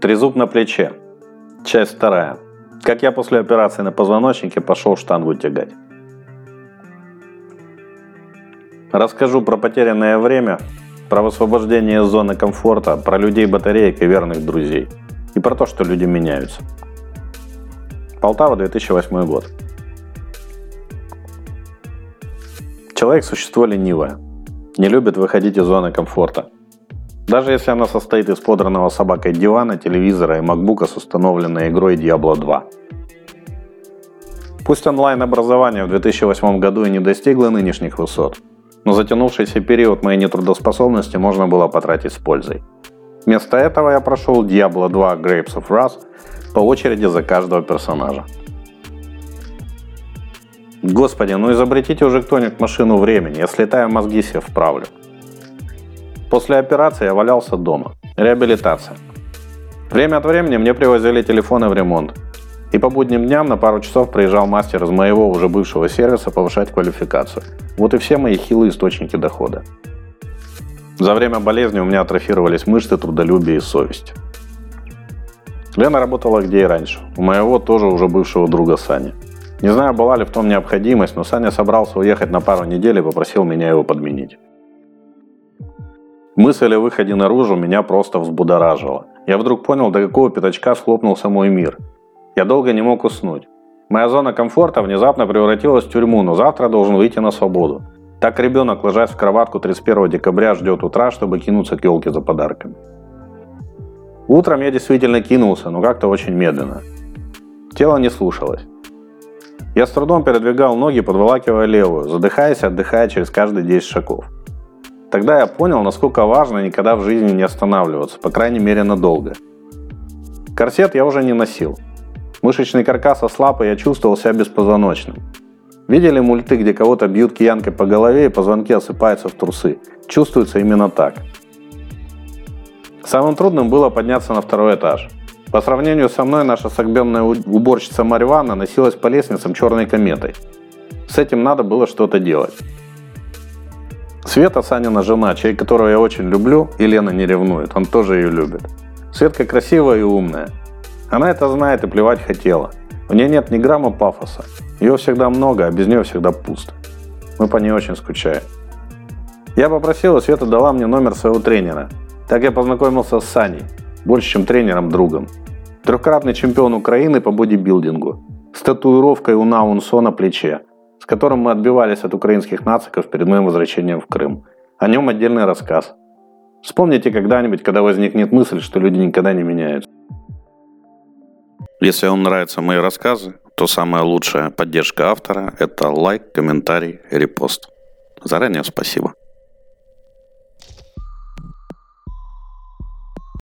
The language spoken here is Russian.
Трезуб на плече. Часть вторая. Как я после операции на позвоночнике пошел штангу тягать. Расскажу про потерянное время, про высвобождение из зоны комфорта, про людей батареек и верных друзей. И про то, что люди меняются. Полтава, 2008 год. Человек – существо ленивое. Не любит выходить из зоны комфорта – даже если она состоит из подранного собакой дивана, телевизора и макбука с установленной игрой Diablo 2. Пусть онлайн-образование в 2008 году и не достигло нынешних высот, но затянувшийся период моей нетрудоспособности можно было потратить с пользой. Вместо этого я прошел Diablo 2 Grapes of Wrath по очереди за каждого персонажа. Господи, ну изобретите уже кто-нибудь машину времени, я слетаю мозги себе вправлю. После операции я валялся дома. Реабилитация. Время от времени мне привозили телефоны в ремонт. И по будним дням на пару часов приезжал мастер из моего уже бывшего сервиса повышать квалификацию. Вот и все мои хилые источники дохода. За время болезни у меня атрофировались мышцы, трудолюбие и совесть. Лена работала где и раньше. У моего тоже уже бывшего друга Сани. Не знаю, была ли в том необходимость, но Саня собрался уехать на пару недель и попросил меня его подменить. Мысль о выходе наружу меня просто взбудоражила. Я вдруг понял, до какого пятачка схлопнулся мой мир. Я долго не мог уснуть. Моя зона комфорта внезапно превратилась в тюрьму, но завтра должен выйти на свободу. Так ребенок, ложась в кроватку 31 декабря, ждет утра, чтобы кинуться к елке за подарками. Утром я действительно кинулся, но как-то очень медленно. Тело не слушалось. Я с трудом передвигал ноги, подволакивая левую, задыхаясь, отдыхая через каждые 10 шагов. Тогда я понял, насколько важно никогда в жизни не останавливаться, по крайней мере надолго. Корсет я уже не носил. Мышечный каркас ослаб, и я чувствовал себя беспозвоночным. Видели мульты, где кого-то бьют киянкой по голове и позвонки осыпаются в трусы? Чувствуется именно так. Самым трудным было подняться на второй этаж. По сравнению со мной наша согбенная уборщица Марьвана носилась по лестницам черной кометой. С этим надо было что-то делать. Света Санина жена, чей, которого я очень люблю, и Лена не ревнует, он тоже ее любит. Светка красивая и умная. Она это знает и плевать хотела. У нее нет ни грамма пафоса. Ее всегда много, а без нее всегда пусто. Мы по ней очень скучаем. Я попросил, и Света дала мне номер своего тренера. Так я познакомился с Саней, больше, чем тренером-другом. Трехкратный чемпион Украины по бодибилдингу. С татуировкой у Наунсо на плече с которым мы отбивались от украинских нациков перед моим возвращением в Крым. О нем отдельный рассказ. Вспомните когда-нибудь, когда возникнет мысль, что люди никогда не меняются. Если вам нравятся мои рассказы, то самая лучшая поддержка автора – это лайк, комментарий, репост. Заранее спасибо.